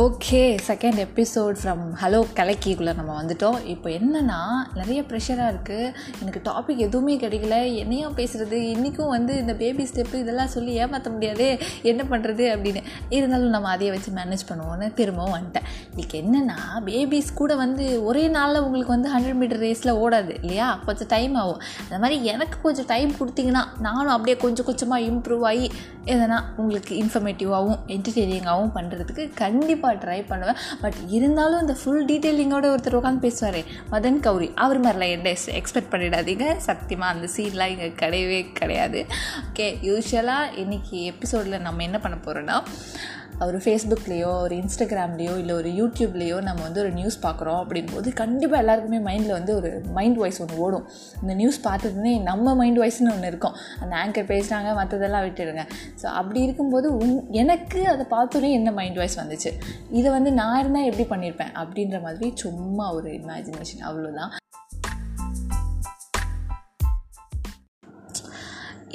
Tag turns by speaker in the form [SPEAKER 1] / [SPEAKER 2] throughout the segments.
[SPEAKER 1] Okay second episode from hello கலக்கிக்குள்ளே நம்ம வந்துட்டோம். இப்போ என்னென்னா நிறைய ப்ரெஷராக இருக்குது எனக்கு டாபிக் எதுவுமே கிடைக்கல. என்னையா பேசுகிறது இன்றைக்கும் வந்து இந்த பேபி ஸ்டெப்பு இதெல்லாம் சொல்லி ஏமாற்ற முடியாது. என்ன பண்ணுறது அப்படின்னு. இருந்தாலும் நம்ம அதையே வச்சு மேனேஜ் பண்ணுவோன்னு திரும்பவும் வந்துட்டேன். இதுக்கு என்னென்னா பேபிஸ் கூட வந்து ஒரே நாளில் உங்களுக்கு வந்து ஹண்ட்ரட் மீட்டர் ரேஸில் ஓடாது இல்லையா? கொஞ்சம் டைம் ஆகும். அந்த மாதிரி எனக்கு கொஞ்சம் டைம் கொடுத்தீங்கன்னா நானும் அப்படியே கொஞ்சம் கொஞ்சமாக இம்ப்ரூவ் ஆகி எதனா உங்களுக்கு இன்ஃபர்மேட்டிவாகவும் என்டர்டெய்னிங்காகவும் பண்ணுறதுக்கு கண்டிப்பாக ட்ரை பண்ணுவேன். பட் இருந்தாலும் இந்த ஃபுல் டீட்டெயிலிங்கோட ஒருத்தர் உட்காந்து பேசுவார் மதன் கௌரி. அவர் மாதிரிலாம் என்ன எக்ஸ்பெக்ட் பண்ணிடாதீங்க. சத்தியமாக அந்த சீன்லாம் இங்கே கிடையவே கிடையாது. ஓகே யூஸ்வலாக இன்றைக்கி எபிசோடில் நம்ம என்ன பண்ண போகிறோன்னா ஒரு ஃபேஸ்புக்லேயோ ஒரு இன்ஸ்டாகிராம்லேயோ இல்லை ஒரு யூடியூப்லேயோ நம்ம வந்து ஒரு நியூஸ் பார்க்குறோம் அப்படிங்கும்போது கண்டிப்பாக எல்லாருக்குமே மைண்டில் வந்து ஒரு மைண்ட் வாய்ஸ் ஒன்று ஓடும். இந்த நியூஸ் பார்த்ததுன்னே நம்ம மைண்ட் வாய்ஸ்னு ஒன்று இருக்கும். அந்த ஆங்கர் பேசுகிறாங்க மற்றதெல்லாம் விட்டுடுங்க. ஸோ அப்படி இருக்கும்போது உன் எனக்கு அதை பார்த்தோன்னே என்ன மைண்ட் வாய்ஸ் வந்துச்சு? இதை வந்து நான் இருந்தால் எப்படி பண்ணியிருப்பேன் அப்படின்ற மாதிரி சும்மா ஒரு இமேஜினேஷன் அவ்வளோதான்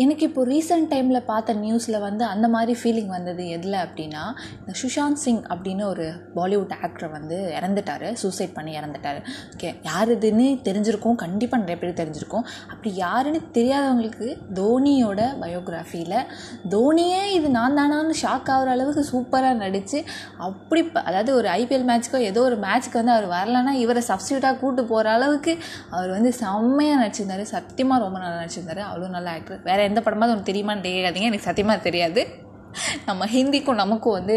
[SPEAKER 1] எனக்கு இப்போது ரீசெண்ட் டைமில் பார்த்த நியூஸில் வந்து அந்த மாதிரி ஃபீலிங் வந்தது எதில் அப்படின்னா இந்த சுஷாந்த் சிங் அப்படின்னு ஒரு பாலிவுட் ஆக்டர் வந்து இறந்துட்டார் சூசைட் பண்ணி இறந்துட்டார். ஓகே யார் இதுன்னு தெரிஞ்சிருக்கும் கண்டிப்பாக நிறைய பேர் தெரிஞ்சிருக்கும். அப்படி யாருன்னு தெரியாதவங்களுக்கு தோனியோட பயோகிராஃபியில் தோனியே இது நான் தானான்னு ஷாக் ஆகிற அளவுக்கு சூப்பராக நடித்து அப்படி அதாவது ஒரு ஐபிஎல் மேட்ச்க்கோ ஏதோ ஒரு மேட்ச்க்கு வந்து அவர் வரலன்னா இவரை சப்ஸ்டியூட்டாக கூப்பிட்டு போகிற அளவுக்கு அவர் வந்து செம்மையாக நடிச்சிருந்தார். சத்தியமாக ரொம்ப நல்லா நடிச்சிருந்தார். அவ்வளோ நல்ல ஆக்டர் வேறு எந்த படமாவது ஒன்று தெரியுமான்னு தெரியாதீங்க எனக்கு சத்தியமாக தெரியாது. நம்ம ஹிந்திக்கும் நமக்கும் வந்து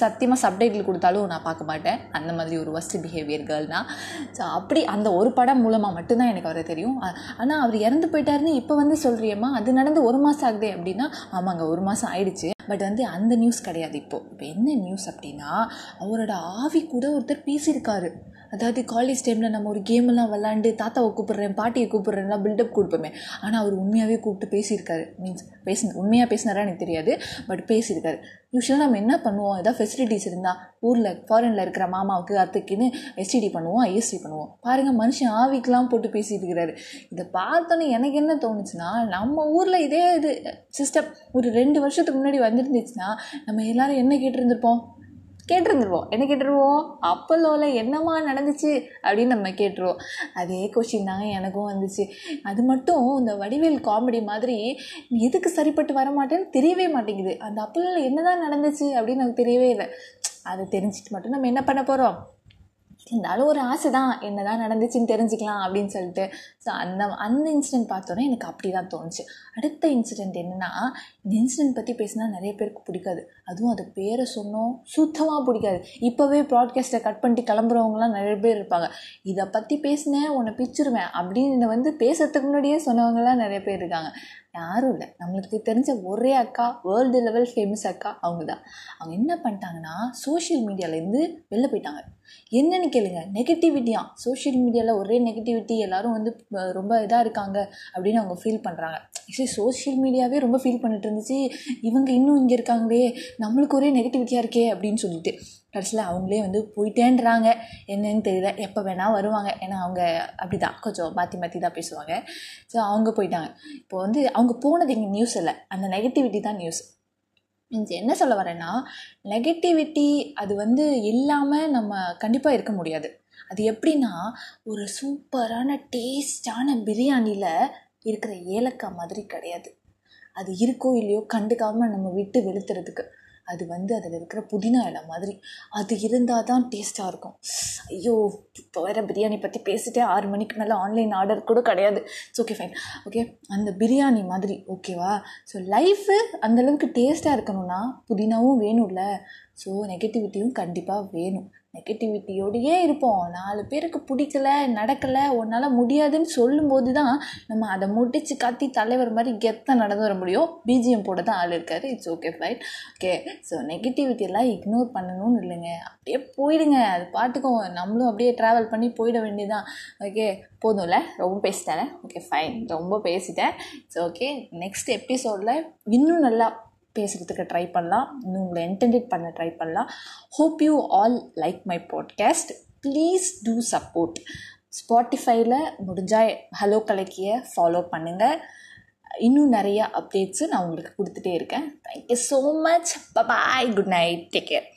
[SPEAKER 1] சத்தியமாக சப்டைட்டில் கொடுத்தாலும் நான் பார்க்க மாட்டேன். அந்த மாதிரி ஒரு ஒஸ்ட் பிஹேவியர் கேர்ள்னா ஸோ அப்படி அந்த ஒரு படம் மூலமாக மட்டும்தான் எனக்கு அவரை தெரியும். ஆனால் அவர் இறந்து போயிட்டாருன்னு இப்போ வந்து சொல்கிறியம்மா அது நடந்து ஒரு மாதம் ஆகுதே அப்படின்னா ஆமாங்க ஒரு மாதம் ஆயிடுச்சு. பட் வந்து அந்த நியூஸ் கிடையாது இப்போது இப்போ என்ன நியூஸ் அப்படின்னா அவரோட ஆவி கூட ஒருத்தர் பேசியிருக்காரு. அதாவது காலேஜ் டைமில் நம்ம ஒரு கேமெல்லாம் விளாண்டு தாத்தாவை கூப்பிட்றேன் பாட்டியை கூப்பிட்றேன்லாம் பில்டப் கொடுப்போமே. ஆனால் அவர் உண்மையாகவே கூப்பிட்டு பேசியிருக்காரு. மீன்ஸ் பேச உண்மையாக பேசினாரா எனக்கு தெரியாது பட் பேசியிருக்காரு. யூஸ்வலாக நம்ம என்ன பண்ணுவோம்? ஏதாவது ஃபெசிலிட்டிஸ் இருந்தால் ஊரில் ஃபாரினில் இருக்கிற மாமாவுக்கு அத்தைக்குன்னு எஸ்டிடி பண்ணுவோம் ஐஎஸ்டி பண்ணுவோம். பாருங்கள் மனுஷன் ஆவிக்கெலாம் போட்டு பேசிட்டு இருக்கிறாரு இதை பார்த்தோன்னே எனக்கு என்ன தோணுச்சுன்னா நம்ம ஊரில் இதே இது சிஸ்டம் ஒரு ரெண்டு வருஷத்துக்கு முன்னாடி வந்துருந்துச்சுன்னா நம்ம எல்லோரும் என்ன கேட்டிருந்துருப்போம்? கேட்டிருந்துருவோம். என்ன கேட்டுருவோம்? அப்பல்லோவில் என்னம்மா நடந்துச்சு அப்படின்னு நம்ம கேட்டுருவோம். அதே கொஷின் தாங்க எனக்கும் வந்துச்சு. அது மட்டும் இந்த வடிவேல் காமெடி மாதிரி எதுக்கு சரிப்பட்டு வர மாட்டேன்னு தெரியவே மாட்டேங்குது. அந்த அப்பல்லோவில் என்ன தான் நடந்துச்சு அப்படின்னு எனக்கு தெரியவே இல்லை. அதை தெரிஞ்சுட்டு மட்டும் நம்ம என்ன பண்ண போகிறோம் இருந்தாலும் ஒரு ஆசை தான் என்ன தான் நடந்துச்சுன்னு தெரிஞ்சுக்கலாம் அப்படின்னு சொல்லிட்டு. ஸோ அந்த அந்த இன்சிடென்ட் பார்த்தோன்னே எனக்கு அப்படி தான் தோணுச்சு. அடுத்த இன்சிடெண்ட் என்னென்னா இந்த இன்சிடென்ட் பற்றி பேசினா நிறைய பேருக்கு பிடிக்காது. அதுவும் அது பேரை சொன்னோம் சுத்தமாக பிடிக்காது. இப்போவே ப்ராட்காஸ்ட்டை கட் பண்ணிட்டு கிளம்புறவங்களாம் நிறைய பேர் இருப்பாங்க. இதை பற்றி பேசினேன் உன்னை பிச்சிருவேன் அப்படின்னு வந்து பேசுறதுக்கு முன்னாடியே சொன்னவங்களாம் நிறைய பேர் இருக்காங்க. யாரும் இல்லை. நம்மளுக்கு தெரிஞ்ச ஒரே அக்கா வேர்ல்டு லெவல் ஃபேமஸ் அக்கா அவங்க தான் அவங்க என்ன பண்ணிட்டாங்கன்னா சோஷியல் மீடியாவிலேருந்து வெளில போயிட்டாங்க. என்னன்னு கேளுங்க நெகட்டிவிட்டியாக சோஷியல் மீடியாவில் ஒரே நெகட்டிவிட்டி எல்லோரும் வந்து ரொம்ப இதாக இருக்காங்க அப்படின்னு அவங்க ஃபீல் பண்ணுறாங்க ஆக்சுவலி சோஷியல் மீடியாவே ரொம்ப ஃபீல் பண்ணிட்டு இருந்துச்சு இவங்க இன்னும் இங்கே இருக்காங்களே நம்மளுக்கு ஒரே நெகட்டிவிட்டியாக இருக்கே அப்படின்னு சொல்லிட்டு. கடைசியில் அவங்களே வந்து போயிட்டேன்றாங்க. என்னன்னு தெரியல எப்போ வேணால் வருவாங்க. ஏன்னா அவங்க அப்படி தான் கொஞ்சம் மாற்றி மாற்றி தான் பேசுவாங்க. ஸோ அவங்க போயிட்டாங்க. இப்போ வந்து அவங்க போனது இங்கே நியூஸ் இல்லை. அந்த நெகட்டிவிட்டி தான் நியூஸ் மீன்ஸ் என்ன சொல்ல வரேன்னா நெகட்டிவிட்டி அது வந்து இல்லாமல் நம்ம கண்டிப்பாக இருக்க முடியாது. அது எப்படின்னா ஒரு சூப்பரான டேஸ்டான பிரியாணியில் இருக்கிற ஏலக்காய் மாதிரி கிடையாது. அது இருக்கோ இல்லையோ கண்டுக்காமல் நம்ம விட்டு வெளுத்துறதுக்கு. அது வந்து அதில் இருக்கிற புதினா இலை மாதிரி. அது இருந்தால் தான் டேஸ்ட்டாக இருக்கும். ஐயோ இப்போ வேறு பிரியாணி பற்றி பேசிட்டே ஆறு மணிக்கு மேலே ஆன்லைன் ஆர்டர் கூட கிடையாது. இட்ஸ் ஓகே ஃபைன் ஓகே அந்த பிரியாணி மாதிரி ஓகேவா ஸோ லைஃபு அந்தளவுக்கு டேஸ்ட்டாக இருக்கணும்னா புதினாவும் வேணும்ல. ஸோ நெகட்டிவிட்டியும் கண்டிப்பாக வேணும். நெகட்டிவிட்டியோடையே இருப்போம். நாலு பேருக்கு பிடிக்கல நடக்கலை உன்னால் முடியாதுன்னு சொல்லும்போது தான் நம்ம அதை முடிச்சு கத்தி தலைவர் மாதிரி கெத்தாக நடந்து வர முடியும். பிஜிஎம் போட தான் ஆள் இருக்காரு. It's okay fine okay so நெகட்டிவிட்டியெல்லாம் ignore பண்ணணும்னு இல்லைங்க. அப்படியே போயிடுங்க. அது பாட்டுக்கும் நம்மளும் அப்படியே ட்ராவல் பண்ணி போயிட வேண்டியதான் ஓகே போதும்ல? ரொம்ப பேசிட்டேன். ஓகே ஃபைன் ரொம்ப பேசிட்டேன். ஸோ ஓகே நெக்ஸ்ட் எபிசோடில் இன்னும் நல்லா பேசுகிறதுக்கு ட்ரை பண்ணலாம். இன்னும் உங்களை என்டர்டெயின் பண்ண ட்ரை பண்ணலாம். Hope you all like my podcast please do support ஸ்பாட்டிஃபைல முடிஞ்சால் ஹலோ கலக்கியை ஃபாலோ பண்ணுங்கள் இன்னும் நிறைய அப்டேட்ஸு நான் உங்களுக்கு கொடுத்துட்டே இருக்கேன். Thank you so much bye good night take care